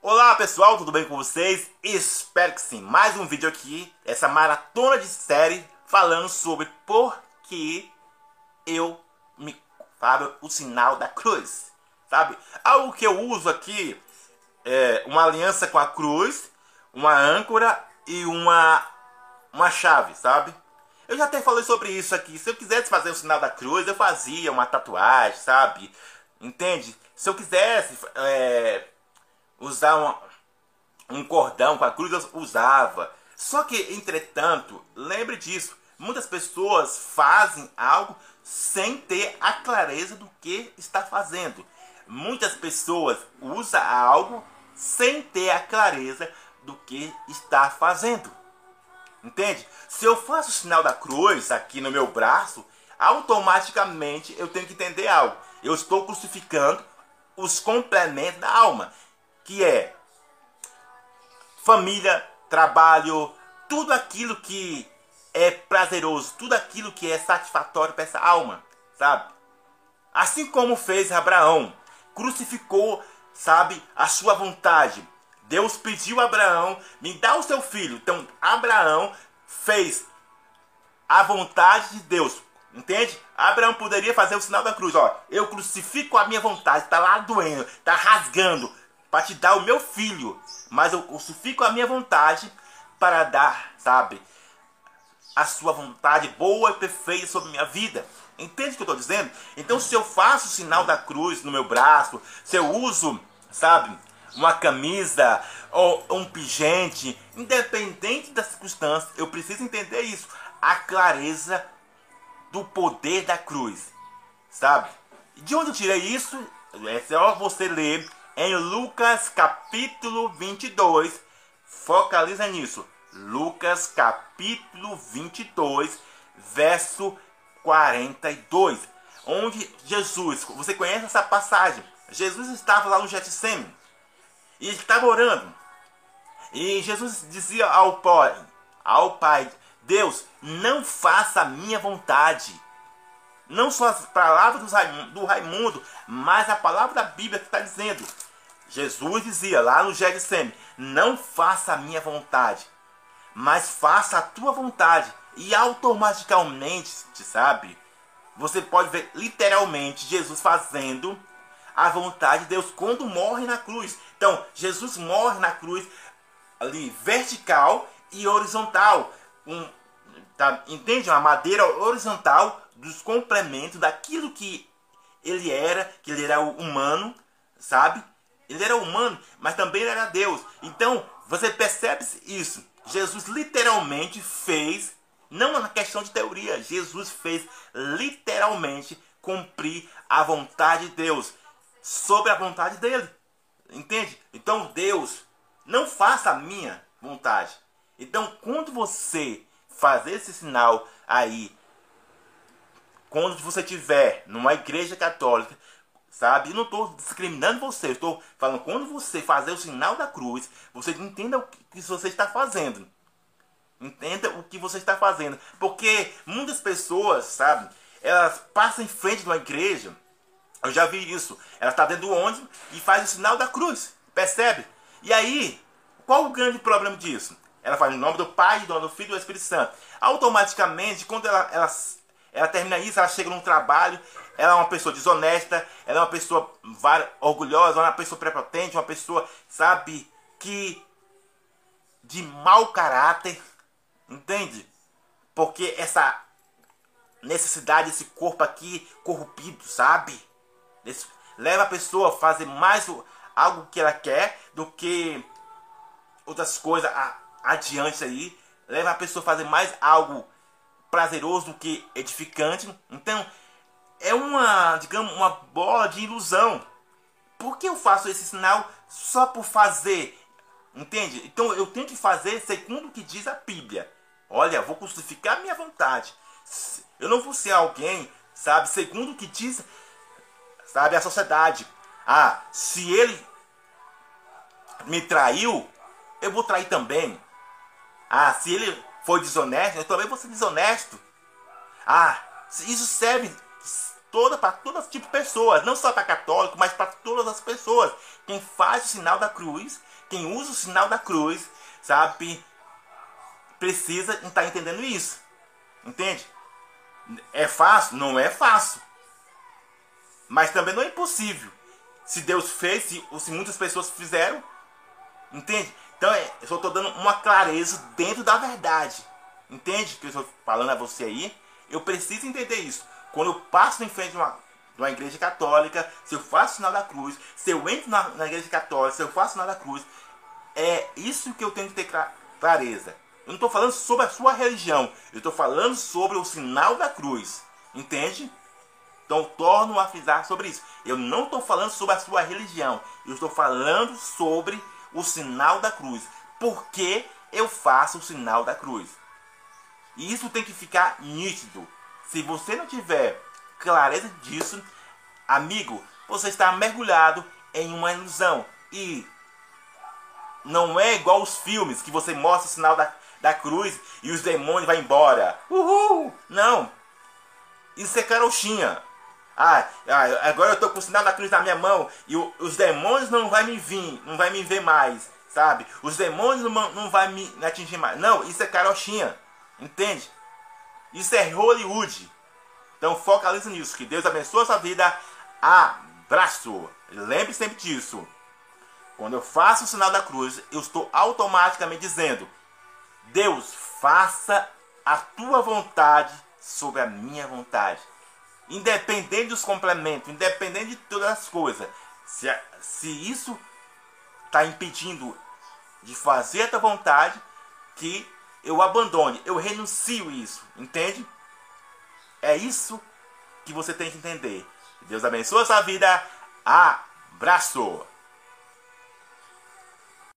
Olá pessoal, tudo bem com vocês? Espero que sim. Mais um vídeo aqui, essa maratona de série falando sobre por que eu me falo o sinal da cruz, sabe? Algo que eu uso aqui é uma aliança com a cruz, uma âncora e uma uma chave, sabe? Eu já até falei sobre isso aqui. Se eu quisesse fazer o sinal da cruz, eu fazia uma tatuagem, sabe? Entende? Se eu quisesse é, usar um, um cordão com a cruz, usava. Só que, entretanto, lembre disso. Muitas pessoas fazem algo sem ter a clareza do que está fazendo. Muitas pessoas usam algo sem ter a clareza do que está fazendo. Entende? Se eu faço o sinal da cruz aqui no meu braço, automaticamente eu tenho que entender algo. Eu estou crucificando os complementos da alma, que é família, trabalho, tudo aquilo que é prazeroso, tudo aquilo que é satisfatório para essa alma, sabe? Assim como fez Abraão, crucificou, sabe, a sua vontade Deus pediu a Abraão, me dá o seu filho. Então, Abraão fez a vontade de Deus. Entende? Abraão poderia fazer o sinal da cruz. Ó, eu crucifico a minha vontade. Está lá doendo, está rasgando. Para te dar o meu filho. Mas eu crucifico a minha vontade para dar, sabe? A sua vontade boa e perfeita sobre minha vida. Entende o que eu estou dizendo? Então, se eu faço o sinal da cruz no meu braço, se eu uso, sabe, uma camisa ou um pingente, independente da circunstância, eu preciso entender isso. A clareza do poder da cruz, sabe? De onde eu tirei isso? É só você ler em Lucas capítulo 22. Focaliza nisso. Lucas capítulo 22, verso 42. Onde Jesus, você conhece essa passagem? Jesus estava lá no Getsemane e estava orando. E Jesus dizia ao Pai, ao Pai, Deus, não faça a minha vontade. Não só as palavras do Raimundo, mas a palavra da Bíblia que está dizendo. Jesus dizia lá no Getsemane, não faça a minha vontade, mas faça a tua vontade. E automaticamente, sabe? Você pode ver literalmente Jesus fazendo a vontade de Deus quando morre na cruz. Então, Jesus morre na cruz ali vertical e horizontal. Um, tá, entende? Uma madeira horizontal dos complementos daquilo que ele era, que ele era humano, sabe? Ele era humano, mas também era Deus. Então, você percebe isso. Jesus literalmente fez, não na questão de teoria, Jesus fez literalmente cumprir a vontade de Deus sobre a vontade dele. Entende? Então Deus, não faça a minha vontade. Então quando você fazer esse sinal aí, quando você tiver numa igreja católica, sabe? Eu não estou discriminando você, estou falando quando você fazer o sinal da cruz, você entenda o que você está fazendo. Entenda o que você está fazendo. Porque muitas pessoas, sabe? Elas passam em frente de uma igreja eu já vi isso. Ela está dentro do ônibus e faz o sinal da cruz. Percebe? E aí, qual o grande problema disso? Ela faz em nome do Pai, do Filho e do Espírito Santo. Automaticamente, quando ela, ela, ela termina isso, ela chega num trabalho, ela é uma pessoa desonesta, ela é uma pessoa orgulhosa, uma pessoa prepotente, uma pessoa, sabe, que de mau caráter, entende? Porque essa necessidade, esse corpo aqui corrompido, sabe? leva a pessoa a fazer mais algo que ela quer do que outras coisas adiante aí. Leva a pessoa a fazer mais algo prazeroso do que edificante. Então, é uma, digamos, uma bola de ilusão. Por que eu faço esse sinal só por fazer? Entende? Então eu tenho que fazer segundo o que diz a Bíblia. Olha, vou crucificar minha vontade. Eu não vou ser alguém, sabe, segundo o que diz sabe? A sociedade. Ah, se ele me traiu, eu vou trair também. Ah, se ele foi desonesto, eu também vou ser desonesto. Ah, isso serve toda para todo tipo de pessoas, não só para católico, mas para todas as pessoas. Quem faz o sinal da cruz, quem usa o sinal da cruz, sabe, precisa estar tá entendendo isso. Entende? É fácil? Não é fácil. Mas também não é impossível. Se Deus fez, se, se muitas pessoas fizeram, entende? Então é, eu só estou dando uma clareza dentro da verdade. Entende que eu estou falando a você aí? Eu preciso entender isso. Quando eu passo em frente de uma, de uma igreja católica, se eu faço o sinal da cruz, se eu entro na, na igreja católica, se eu faço o sinal da cruz, é isso que eu tenho que ter clareza. Eu não estou falando sobre a sua religião, eu estou falando sobre o sinal da cruz. Entende? Então torno a frisar sobre isso. Eu não estou falando sobre a sua religião, eu estou falando sobre o sinal da cruz. Por que eu faço o sinal da cruz? E isso tem que ficar nítido. Se você não tiver clareza disso, amigo, você está mergulhado em uma ilusão. E não é igual os filmes que você mostra o sinal da, da cruz e os demônios vão embora. Uhul! Não. Isso é carochinha. Ah, agora eu estou com o sinal da cruz na minha mão e os demônios não vão me vir, não vai me ver mais, sabe? Os demônios não, não vão me atingir mais. Não, isso é carochinha. Entende? Isso é Hollywood. Então focalize nisso. Que Deus abençoe a sua vida. Abraço. Lembre sempre disso. Quando eu faço o sinal da cruz, eu estou automaticamente dizendo: Deus, faça a tua vontade sobre a minha vontade. Independente dos complementos, independente de todas as coisas. Se, se isso está impedindo de fazer a tua vontade, que eu abandone, eu renuncio isso, entende? É isso que você tem que entender. Deus abençoe a sua vida. Abraço!